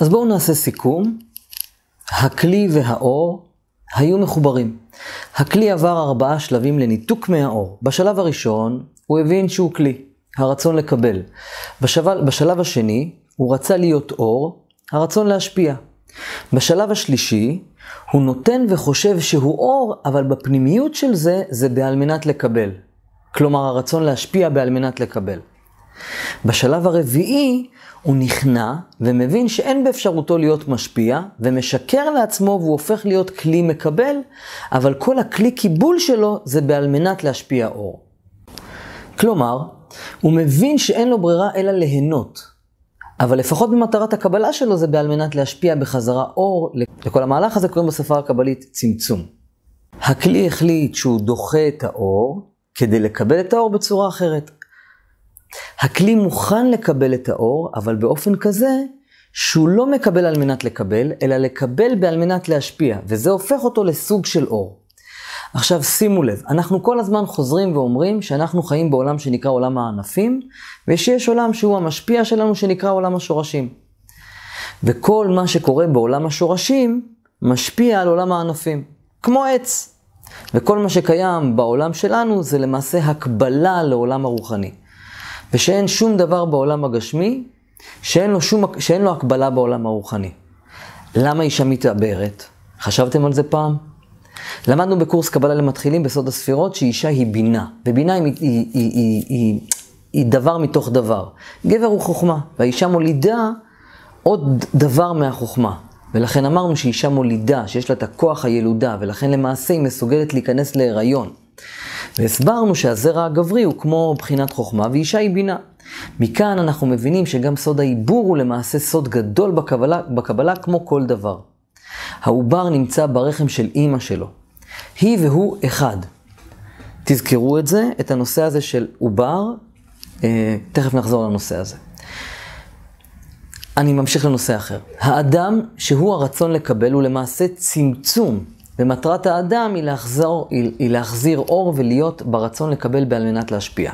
אז בואו נעשה סיכום. הכלי והאור היו מחוברים. הכלי עבר ארבעה שלבים לניתוק מהאור. בשלב הראשון הוא הבין שהוא כלי, הרצון לקבל. בשלב, בשלב השני הוא רצה להיות אור, הרצון להשפיע. בשלב השלישי הוא נותן וחושב שהוא אור, אבל בפנימיות של זה, זה בעל מנת לקבל. כלומר, הרצון להשפיע בעל מנת לקבל. בשלב הרביעי הוא נכנע ומבין שאין באפשרותו להיות משפיע, ומשקר לעצמו והוא הופך להיות כלי מקבל, אבל כל הכלי קיבול שלו זה בעל מנת להשפיע אור. כלומר, הוא מבין שאין לו ברירה אלא ליהנות. אבל לפחות במטרת הקבלה שלו זה בעל מנת להשפיע בחזרה אור. לכל המהלך הזה קוראים בשפה הקבלית צמצום. הכלי החליט שהוא דוחה את האור כדי לקבל את האור בצורה אחרת. הכלי מוכן לקבל את האור, אבל באופן כזה שהוא לא מקבל על מנת לקבל, אלא לקבל בעל מנת להשפיע, וזה הופך אותו לסוג של אור. עכשיו שימו לב, אנחנו כל הזמן חוזרים ואומרים שאנחנו חיים בעולם שנקרא עולם הענפים, ושיש עולם שהוא המשפיע שלנו שנקרא עולם השורשים. וכל מה שקורה בעולם השורשים משפיע על עולם הענפים, כמו עץ. וכל מה שקיים בעולם שלנו זה למעשה הקבלה לעולם הרוחני. ושאין שום דבר בעולם הגשמי שאין לו, שום, שאין לו הקבלה בעולם הרוחני. למה אישה מתעברת? חשבתם על זה פעם? למדנו בקורס קבלה למתחילים בסוד הספירות שאישה היא בינה, ובינה היא, היא, היא, היא, היא, היא דבר מתוך דבר. גבר הוא חוכמה, והאישה מולידה עוד דבר מהחוכמה. ולכן אמרנו שאישה מולידה, שיש לה את הכוח הילודה, ולכן למעשה היא מסוגלת להיכנס להיריון. והסברנו שהזרע הגברי הוא כמו בחינת חוכמה, ואישה היא בינה. מכאן אנחנו מבינים שגם סוד העיבור הוא למעשה סוד גדול בקבלה, בקבלה כמו כל דבר. העובר נמצא ברחם של אימא שלו. היא והוא אחד. תזכרו את זה, את הנושא הזה של עובר, אה, תכף נחזור לנושא הזה. אני ממשיך לנושא אחר. האדם שהוא הרצון לקבל הוא למעשה צמצום ומטרת האדם היא, להחזור, היא, היא להחזיר אור ולהיות ברצון לקבל בעל מנת להשפיע.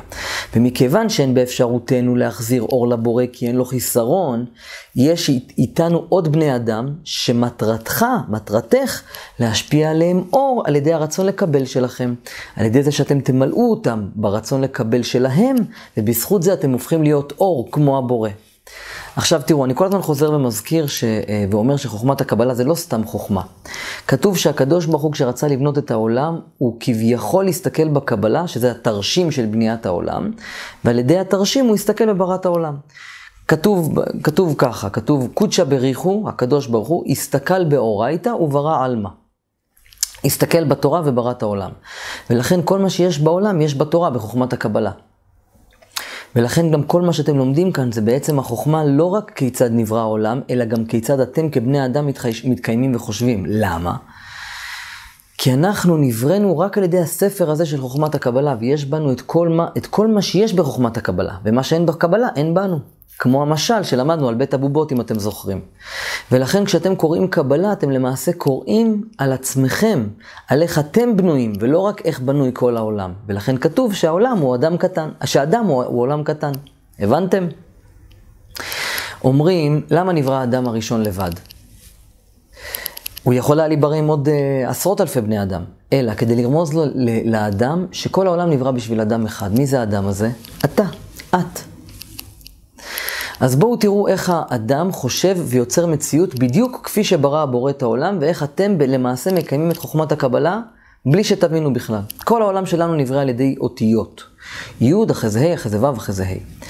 ומכיוון שאין באפשרותנו להחזיר אור לבורא כי אין לו חיסרון, יש איתנו עוד בני אדם שמטרתך, מטרתך, להשפיע עליהם אור על ידי הרצון לקבל שלכם. על ידי זה שאתם תמלאו אותם ברצון לקבל שלהם, ובזכות זה אתם הופכים להיות אור כמו הבורא. עכשיו תראו, אני כל הזמן חוזר ומזכיר ש... אה, ואומר שחוכמת הקבלה זה לא סתם חוכמה. כתוב שהקדוש ברוך הוא כשרצה לבנות את העולם, הוא כביכול הסתכל בקבלה, שזה התרשים של בניית העולם, ועל ידי התרשים הוא הסתכל בברת העולם. כתוב, כתוב ככה, כתוב קודשא בריחו, הקדוש ברוך הוא, הסתכל באורייתא וברא עלמא. הסתכל בתורה וברא את העולם. ולכן כל מה שיש בעולם יש בתורה, בחוכמת הקבלה. ולכן גם כל מה שאתם לומדים כאן זה בעצם החוכמה לא רק כיצד נברא העולם, אלא גם כיצד אתם כבני אדם מתחייש, מתקיימים וחושבים. למה? כי אנחנו נבראנו רק על ידי הספר הזה של חוכמת הקבלה, ויש בנו את כל מה, את כל מה שיש בחוכמת הקבלה, ומה שאין בקבלה, אין בנו. כמו המשל שלמדנו על בית הבובות, אם אתם זוכרים. ולכן כשאתם קוראים קבלה, אתם למעשה קוראים על עצמכם, על איך אתם בנויים, ולא רק איך בנוי כל העולם. ולכן כתוב שהעולם הוא אדם קטן, שאדם הוא, הוא עולם קטן. הבנתם? אומרים, למה נברא האדם הראשון לבד? הוא יכול היה להיברא עם עוד uh, עשרות אלפי בני אדם, אלא כדי לרמוז לו, לאדם שכל העולם נברא בשביל אדם אחד. מי זה האדם הזה? אתה, את. אז בואו תראו איך האדם חושב ויוצר מציאות בדיוק כפי שברא הבורא את העולם, ואיך אתם למעשה מקיימים את חוכמת הקבלה בלי שתבינו בכלל. כל העולם שלנו נברא על ידי אותיות. י' אחרי זה ה', אחרי זה ו', אחרי זה ה'.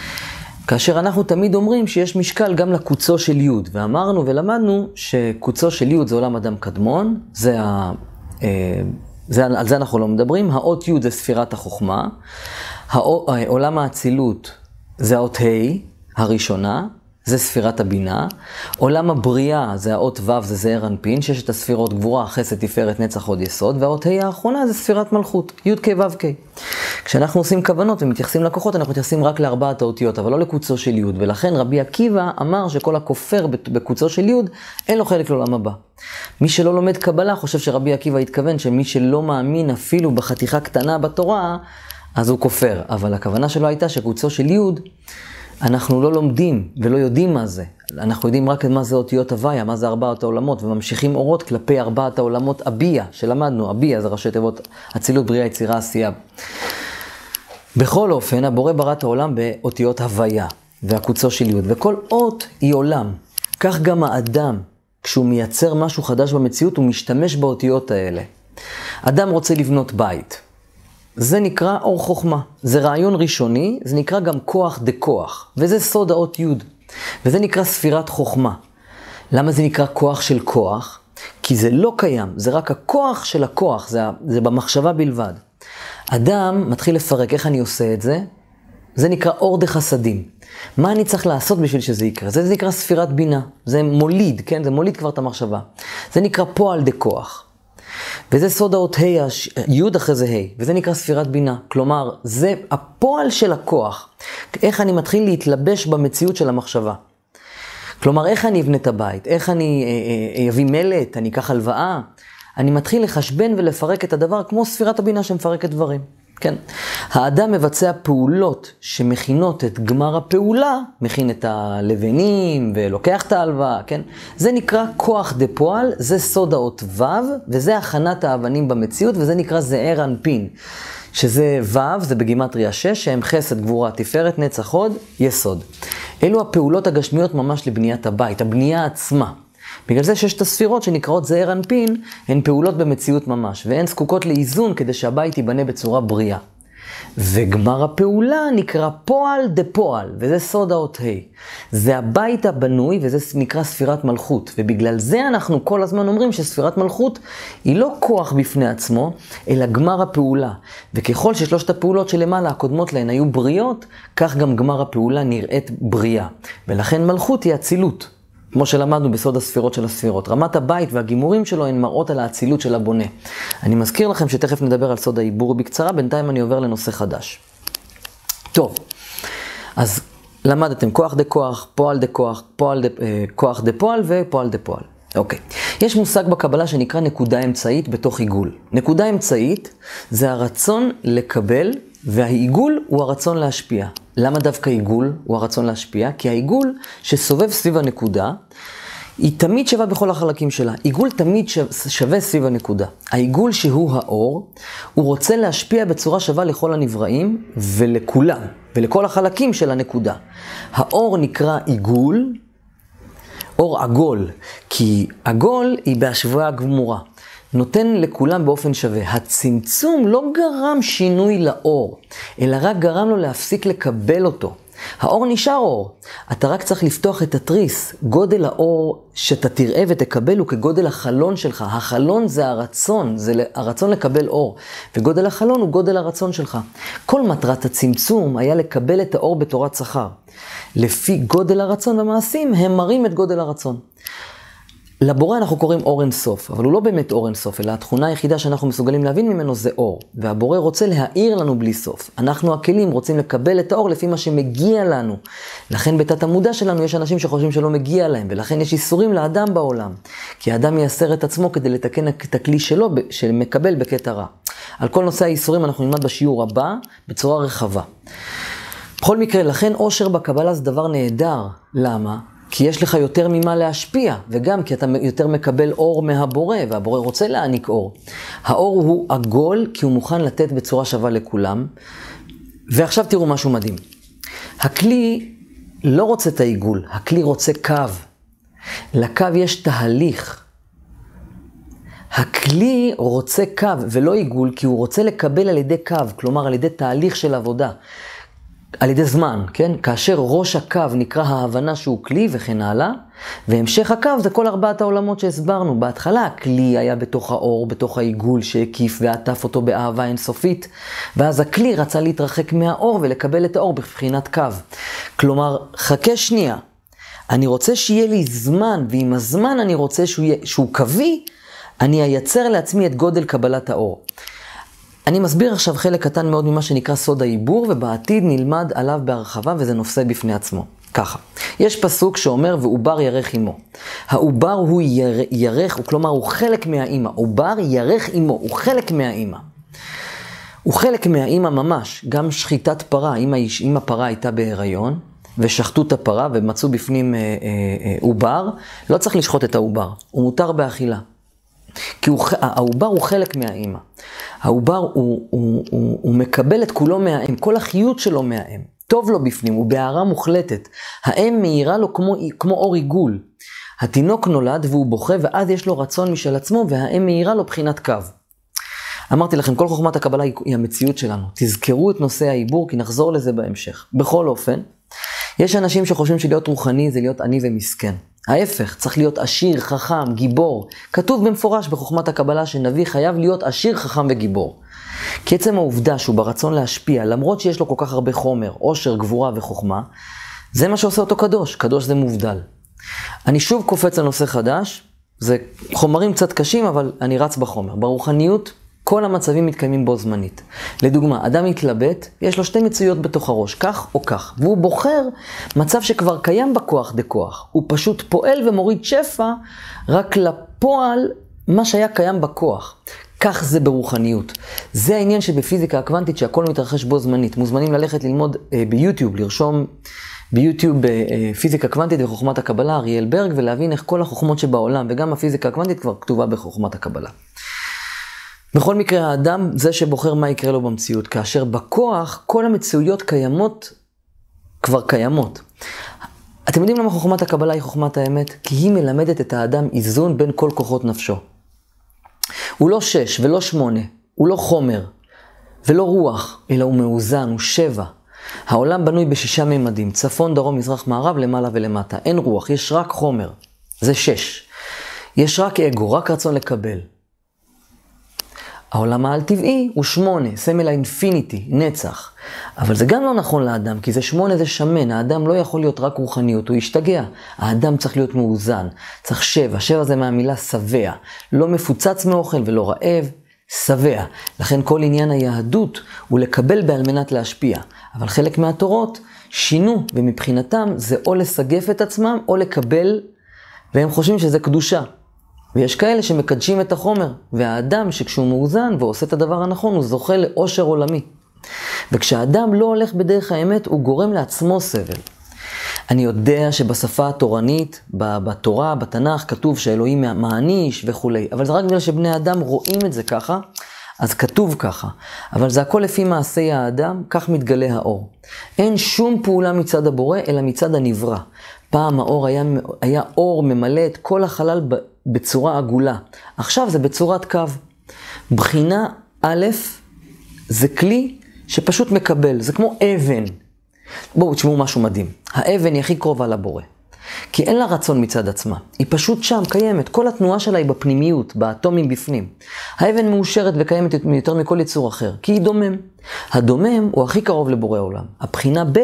כאשר אנחנו תמיד אומרים שיש משקל גם לקוצו של י', ואמרנו ולמדנו שקוצו של י' זה עולם אדם קדמון, זה ה... אה, זה, על זה אנחנו לא מדברים, האות י' זה ספירת החוכמה, עולם האצילות זה האות ה', הראשונה, זה ספירת הבינה. עולם הבריאה, זה האות ו', זה זעיר אנפין, ששת הספירות גבורה, חסד, תפארת, נצח, עוד יסוד, והאות ה' האחרונה זה ספירת מלכות, י' כ' ו' כ'. כשאנחנו עושים כוונות ומתייחסים לכוחות, אנחנו מתייחסים רק לארבעת האותיות, אבל לא לקוצו של י', ולכן רבי עקיבא אמר שכל הכופר בקוצו של י', אין לו חלק לעולם הבא. מי שלא לומד קבלה חושב שרבי עקיבא התכוון שמי שלא מאמין אפילו בחתיכה קטנה בתורה, אז הוא כופר. אבל הכוונה שלו הייתה שקוצו של י' אנחנו לא לומדים ולא יודעים מה זה. אנחנו יודעים רק מה זה אותיות הוויה, מה זה ארבעת העולמות, וממשיכים אורות כלפי ארבעת העולמות אביה, שלמדנו, אביה זה ראשי תיבות אצילות, בריאה, יצירה, עשייה. בכל אופן, הבורא ברא את העולם באותיות הוויה, והקוצו של יוד, וכל אות היא עולם. כך גם האדם, כשהוא מייצר משהו חדש במציאות, הוא משתמש באותיות האלה. אדם רוצה לבנות בית. זה נקרא אור חוכמה. זה רעיון ראשוני, זה נקרא גם כוח דה כוח, וזה סוד האות י', וזה נקרא ספירת חוכמה. למה זה נקרא כוח של כוח? כי זה לא קיים, זה רק הכוח של הכוח, זה, זה במחשבה בלבד. אדם מתחיל לפרק, איך אני עושה את זה? זה נקרא אור דה חסדים. מה אני צריך לעשות בשביל שזה יקרה? זה, זה נקרא ספירת בינה, זה מוליד, כן? זה מוליד כבר את המחשבה. זה נקרא פועל דה כוח. וזה סוד האות ה', י' אחרי זה ה', וזה נקרא ספירת בינה. כלומר, זה הפועל של הכוח. איך אני מתחיל להתלבש במציאות של המחשבה. כלומר, איך אני אבנה את הבית? איך אני אביא מלט? אני אקח הלוואה? אני מתחיל לחשבן ולפרק את הדבר כמו ספירת הבינה שמפרקת דברים. כן. האדם מבצע פעולות שמכינות את גמר הפעולה, מכין את הלבנים ולוקח את ההלוואה, כן? זה נקרא כוח דה פועל, זה סוד האות ו', וזה הכנת האבנים במציאות, וזה נקרא זעיר אנפין. שזה ו', זה בגימטריה 6, שהם חסד, גבורה, תפארת, נצח הוד, יסוד. אלו הפעולות הגשמיות ממש לבניית הבית, הבנייה עצמה. בגלל זה ששת הספירות שנקראות זעיר אנפין, הן פעולות במציאות ממש, והן זקוקות לאיזון כדי שהבית ייבנה בצורה בריאה. וגמר הפעולה נקרא פועל דה פועל, וזה סוד האות ה'. זה הבית הבנוי, וזה נקרא ספירת מלכות. ובגלל זה אנחנו כל הזמן אומרים שספירת מלכות היא לא כוח בפני עצמו, אלא גמר הפעולה. וככל ששלושת הפעולות שלמעלה הקודמות להן היו בריאות, כך גם גמר הפעולה נראית בריאה. ולכן מלכות היא אצילות. כמו שלמדנו בסוד הספירות של הספירות. רמת הבית והגימורים שלו הן מראות על האצילות של הבונה. אני מזכיר לכם שתכף נדבר על סוד העיבור בקצרה, בינתיים אני עובר לנושא חדש. טוב, אז למדתם כוח דה כוח, פועל דה כוח, פועל דה, אה, כוח דה פועל ופועל דה פועל. אוקיי. יש מושג בקבלה שנקרא נקודה אמצעית בתוך עיגול. נקודה אמצעית זה הרצון לקבל, והעיגול הוא הרצון להשפיע. למה דווקא עיגול הוא הרצון להשפיע? כי העיגול שסובב סביב הנקודה, היא תמיד שווה בכל החלקים שלה. עיגול תמיד שווה סביב הנקודה. העיגול שהוא האור, הוא רוצה להשפיע בצורה שווה לכל הנבראים ולכולם, ולכל החלקים של הנקודה. האור נקרא עיגול, אור עגול, כי עגול היא בהשוואה גמורה. נותן לכולם באופן שווה. הצמצום לא גרם שינוי לאור, אלא רק גרם לו להפסיק לקבל אותו. האור נשאר אור, אתה רק צריך לפתוח את התריס. גודל האור שאתה תראה ותקבל הוא כגודל החלון שלך. החלון זה הרצון, זה הרצון לקבל אור, וגודל החלון הוא גודל הרצון שלך. כל מטרת הצמצום היה לקבל את האור בתורת שכר. לפי גודל הרצון במעשים, הם מראים את גודל הרצון. לבורא אנחנו קוראים אור אינסוף, אבל הוא לא באמת אור אינסוף, אלא התכונה היחידה שאנחנו מסוגלים להבין ממנו זה אור. והבורא רוצה להאיר לנו בלי סוף. אנחנו הכלים רוצים לקבל את האור לפי מה שמגיע לנו. לכן בתת המודע שלנו יש אנשים שחושבים שלא מגיע להם, ולכן יש איסורים לאדם בעולם. כי האדם מייסר את עצמו כדי לתקן את הכלי שלו, שמקבל בקטע רע. על כל נושא האיסורים אנחנו נלמד בשיעור הבא בצורה רחבה. בכל מקרה, לכן עושר בקבלה זה דבר נהדר. למה? כי יש לך יותר ממה להשפיע, וגם כי אתה יותר מקבל אור מהבורא, והבורא רוצה להעניק אור. האור הוא עגול, כי הוא מוכן לתת בצורה שווה לכולם. ועכשיו תראו משהו מדהים. הכלי לא רוצה את העיגול, הכלי רוצה קו. לקו יש תהליך. הכלי רוצה קו ולא עיגול, כי הוא רוצה לקבל על ידי קו, כלומר על ידי תהליך של עבודה. על ידי זמן, כן? כאשר ראש הקו נקרא ההבנה שהוא כלי וכן הלאה, והמשך הקו זה כל ארבעת העולמות שהסברנו. בהתחלה הכלי היה בתוך האור, בתוך העיגול שהקיף ועטף אותו באהבה אינסופית, ואז הכלי רצה להתרחק מהאור ולקבל את האור בבחינת קו. כלומר, חכה שנייה, אני רוצה שיהיה לי זמן, ועם הזמן אני רוצה שהוא, יהיה, שהוא קווי, אני אייצר לעצמי את גודל קבלת האור. אני מסביר עכשיו חלק קטן מאוד ממה שנקרא סוד העיבור, ובעתיד נלמד עליו בהרחבה, וזה נושא בפני עצמו. ככה, יש פסוק שאומר, ועובר ירך עמו. העובר הוא יר, ירך, כלומר הוא חלק מהאימא. עובר ירך עמו, הוא חלק מהאימא. הוא חלק מהאימא ממש. גם שחיטת פרה, אם הפרה הייתה בהיריון, ושחטו את הפרה ומצאו בפנים עובר, אה, אה, אה, לא צריך לשחוט את העובר, הוא מותר באכילה. כי העובר הוא חלק מהאימא. העובר הוא, הוא, הוא, הוא, הוא מקבל את כולו מהאם, כל החיות שלו מהאם. טוב לו בפנים, הוא בהערה מוחלטת. האם מאירה לו כמו, כמו אור עיגול. התינוק נולד והוא בוכה ואז יש לו רצון משל עצמו והאם מאירה לו בחינת קו. אמרתי לכם, כל חוכמת הקבלה היא המציאות שלנו. תזכרו את נושא העיבור כי נחזור לזה בהמשך. בכל אופן, יש אנשים שחושבים שלהיות רוחני זה להיות עני ומסכן. ההפך, צריך להיות עשיר, חכם, גיבור. כתוב במפורש בחוכמת הקבלה שנביא חייב להיות עשיר, חכם וגיבור. כי עצם העובדה שהוא ברצון להשפיע, למרות שיש לו כל כך הרבה חומר, עושר, גבורה וחוכמה, זה מה שעושה אותו קדוש. קדוש זה מובדל. אני שוב קופץ לנושא חדש, זה חומרים קצת קשים, אבל אני רץ בחומר. ברוחניות, כל המצבים מתקיימים בו זמנית. לדוגמה, אדם מתלבט, יש לו שתי מציאויות בתוך הראש, כך או כך, והוא בוחר מצב שכבר קיים בכוח דה כוח. הוא פשוט פועל ומוריד שפע רק לפועל מה שהיה קיים בכוח. כך זה ברוחניות. זה העניין שבפיזיקה הקוונטית שהכל מתרחש בו זמנית. מוזמנים ללכת ללמוד אה, ביוטיוב, לרשום ביוטיוב אה, פיזיקה קוונטית וחוכמת הקבלה, אריאל ברג, ולהבין איך כל החוכמות שבעולם, וגם הפיזיקה הקוונטית כבר כתובה בחוכמת הקבלה. בכל מקרה, האדם זה שבוחר מה יקרה לו במציאות, כאשר בכוח כל המציאויות קיימות, כבר קיימות. אתם יודעים למה חוכמת הקבלה היא חוכמת האמת? כי היא מלמדת את האדם איזון בין כל כוחות נפשו. הוא לא שש ולא שמונה, הוא לא חומר ולא רוח, אלא הוא מאוזן, הוא שבע. העולם בנוי בשישה ממדים, צפון, דרום, מזרח, מערב, למעלה ולמטה. אין רוח, יש רק חומר. זה שש. יש רק אגו, רק רצון לקבל. העולם העל-טבעי הוא שמונה, סמל האינפיניטי, נצח. אבל זה גם לא נכון לאדם, כי זה שמונה זה שמן, האדם לא יכול להיות רק רוחניות, הוא ישתגע. האדם צריך להיות מאוזן, צריך שבע, שבע זה מהמילה שבע. לא מפוצץ מאוכל ולא רעב, שבע. לכן כל עניין היהדות הוא לקבל בעל מנת להשפיע. אבל חלק מהתורות שינו, ומבחינתם זה או לסגף את עצמם או לקבל, והם חושבים שזה קדושה. ויש כאלה שמקדשים את החומר, והאדם שכשהוא מאוזן ועושה את הדבר הנכון, הוא זוכה לאושר עולמי. וכשהאדם לא הולך בדרך האמת, הוא גורם לעצמו סבל. אני יודע שבשפה התורנית, בתורה, בתנ"ך, כתוב שאלוהים מעניש וכולי, אבל זה רק בגלל שבני אדם רואים את זה ככה, אז כתוב ככה. אבל זה הכל לפי מעשי האדם, כך מתגלה האור. אין שום פעולה מצד הבורא, אלא מצד הנברא. פעם האור היה, היה אור ממלא את כל החלל בצורה עגולה. עכשיו זה בצורת קו. בחינה א', זה כלי שפשוט מקבל, זה כמו אבן. בואו תשמעו משהו מדהים. האבן היא הכי קרובה לבורא. כי אין לה רצון מצד עצמה. היא פשוט שם, קיימת. כל התנועה שלה היא בפנימיות, באטומים בפנים. האבן מאושרת וקיימת יותר מכל יצור אחר, כי היא דומם. הדומם הוא הכי קרוב לבורא עולם. הבחינה ב'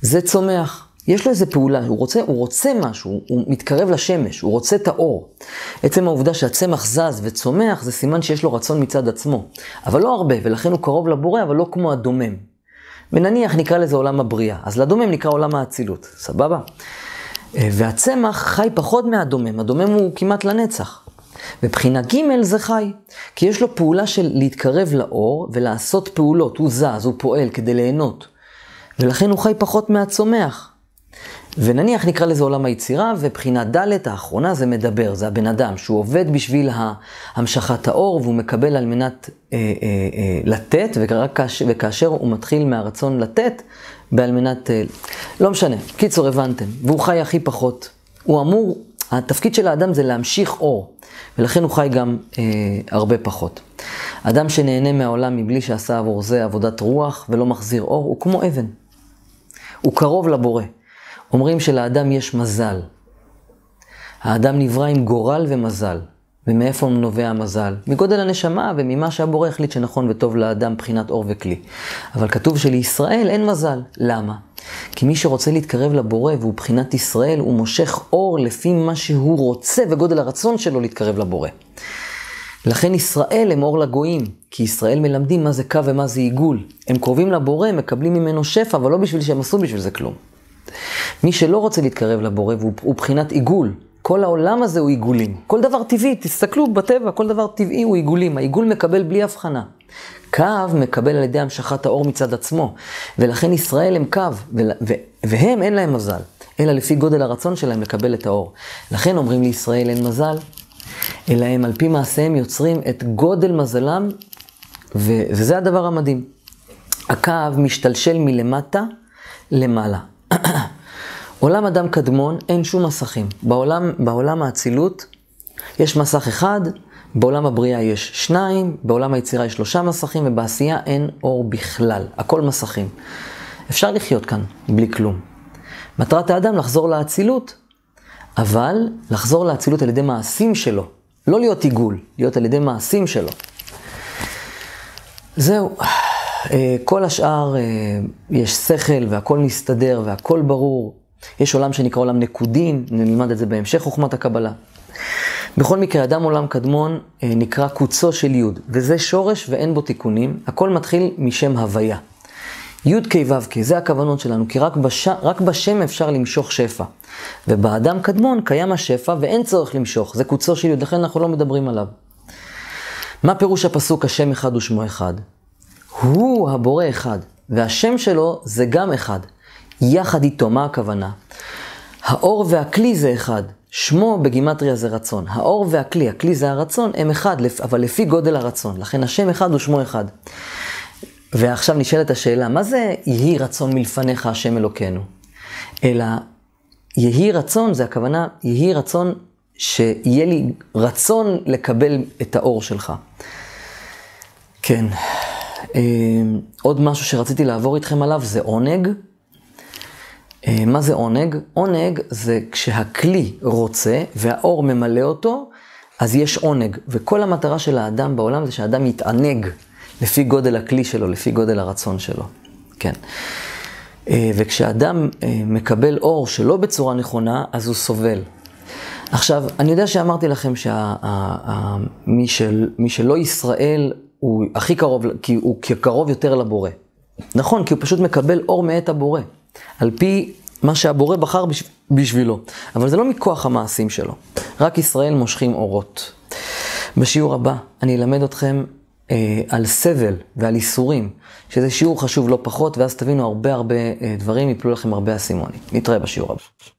זה צומח. יש לו איזה פעולה, הוא רוצה, הוא רוצה משהו, הוא מתקרב לשמש, הוא רוצה את האור. עצם העובדה שהצמח זז וצומח, זה סימן שיש לו רצון מצד עצמו. אבל לא הרבה, ולכן הוא קרוב לבורא, אבל לא כמו הדומם. ונניח נקרא לזה עולם הבריאה, אז לדומם נקרא עולם האצילות, סבבה? אה, והצמח חי פחות מהדומם, הדומם הוא כמעט לנצח. מבחינה ג' זה חי, כי יש לו פעולה של להתקרב לאור ולעשות פעולות, הוא זז, הוא פועל כדי ליהנות. ולכן הוא חי פחות מהצומח. ונניח נקרא לזה עולם היצירה, ובחינה ד' האחרונה זה מדבר, זה הבן אדם, שהוא עובד בשביל המשכת האור, והוא מקבל על מנת אה, אה, אה, לתת, ורק כאשר, וכאשר הוא מתחיל מהרצון לתת, בעל מנת, אה, לא משנה, קיצור הבנתם, והוא חי הכי פחות. הוא אמור, התפקיד של האדם זה להמשיך אור, ולכן הוא חי גם אה, הרבה פחות. אדם שנהנה מהעולם מבלי שעשה עבור זה עבודת רוח ולא מחזיר אור, הוא כמו אבן. הוא קרוב לבורא. אומרים שלאדם יש מזל. האדם נברא עם גורל ומזל. ומאיפה נובע המזל? מגודל הנשמה וממה שהבורא החליט שנכון וטוב לאדם מבחינת אור וכלי. אבל כתוב שלישראל אין מזל. למה? כי מי שרוצה להתקרב לבורא והוא מבחינת ישראל, הוא מושך אור לפי מה שהוא רוצה וגודל הרצון שלו להתקרב לבורא. לכן ישראל הם אור לגויים, כי ישראל מלמדים מה זה קו ומה זה עיגול. הם קרובים לבורא, מקבלים ממנו שפע, אבל לא בשביל שהם עשו בשביל זה כלום. מי שלא רוצה להתקרב לבורא והוא בחינת עיגול, כל העולם הזה הוא עיגולים. כל דבר טבעי, תסתכלו בטבע, כל דבר טבעי הוא עיגולים. העיגול מקבל בלי הבחנה. קו מקבל על ידי המשכת האור מצד עצמו, ולכן ישראל הם קו, והם אין להם מזל, אלא לפי גודל הרצון שלהם לקבל את האור. לכן אומרים לישראל אין מזל, אלא הם על פי מעשיהם יוצרים את גודל מזלם, וזה הדבר המדהים. הקו משתלשל מלמטה למעלה. עולם אדם קדמון, אין שום מסכים. בעולם, בעולם האצילות יש מסך אחד, בעולם הבריאה יש שניים, בעולם היצירה יש שלושה מסכים, ובעשייה אין אור בכלל. הכל מסכים. אפשר לחיות כאן בלי כלום. מטרת האדם לחזור לאצילות, אבל לחזור לאצילות על ידי מעשים שלו. לא להיות עיגול, להיות על ידי מעשים שלו. זהו. אה, כל השאר, אה, יש שכל והכל מסתדר והכל ברור. יש עולם שנקרא עולם נקודין, נלמד את זה בהמשך חוכמת הקבלה. בכל מקרה, אדם עולם קדמון אה, נקרא קוצו של יוד, וזה שורש ואין בו תיקונים, הכל מתחיל משם הוויה. י' כ' ו' כ', זה הכוונות שלנו, כי רק, בש... רק בשם אפשר למשוך שפע. ובאדם קדמון קיים השפע ואין צורך למשוך, זה קוצו של י', לכן אנחנו לא מדברים עליו. מה פירוש הפסוק השם אחד ושמו אחד? הוא הבורא אחד, והשם שלו זה גם אחד. יחד איתו, מה הכוונה? האור והכלי זה אחד, שמו בגימטריה זה רצון. האור והכלי, הכלי זה הרצון, הם אחד, אבל לפי גודל הרצון. לכן השם אחד ושמו אחד. ועכשיו נשאלת השאלה, מה זה יהי רצון מלפניך השם אלוקינו? אלא יהי רצון, זה הכוונה, יהי רצון שיהיה לי רצון לקבל את האור שלך. כן. אה, עוד משהו שרציתי לעבור איתכם עליו זה עונג. אה, מה זה עונג? עונג זה כשהכלי רוצה והאור ממלא אותו, אז יש עונג. וכל המטרה של האדם בעולם זה שהאדם יתענג לפי גודל הכלי שלו, לפי גודל הרצון שלו. כן. אה, וכשאדם מקבל אור שלא בצורה נכונה, אז הוא סובל. עכשיו, אני יודע שאמרתי לכם שמי של, שלא ישראל הוא הכי קרוב, כי הוא קרוב יותר לבורא. נכון, כי הוא פשוט מקבל אור מאת הבורא. על פי מה שהבורא בחר בשבילו. אבל זה לא מכוח המעשים שלו. רק ישראל מושכים אורות. בשיעור הבא אני אלמד אתכם אה, על סבל ועל איסורים, שזה שיעור חשוב לא פחות, ואז תבינו הרבה הרבה אה, דברים, יפלו לכם הרבה אסימונים. נתראה בשיעור הבא.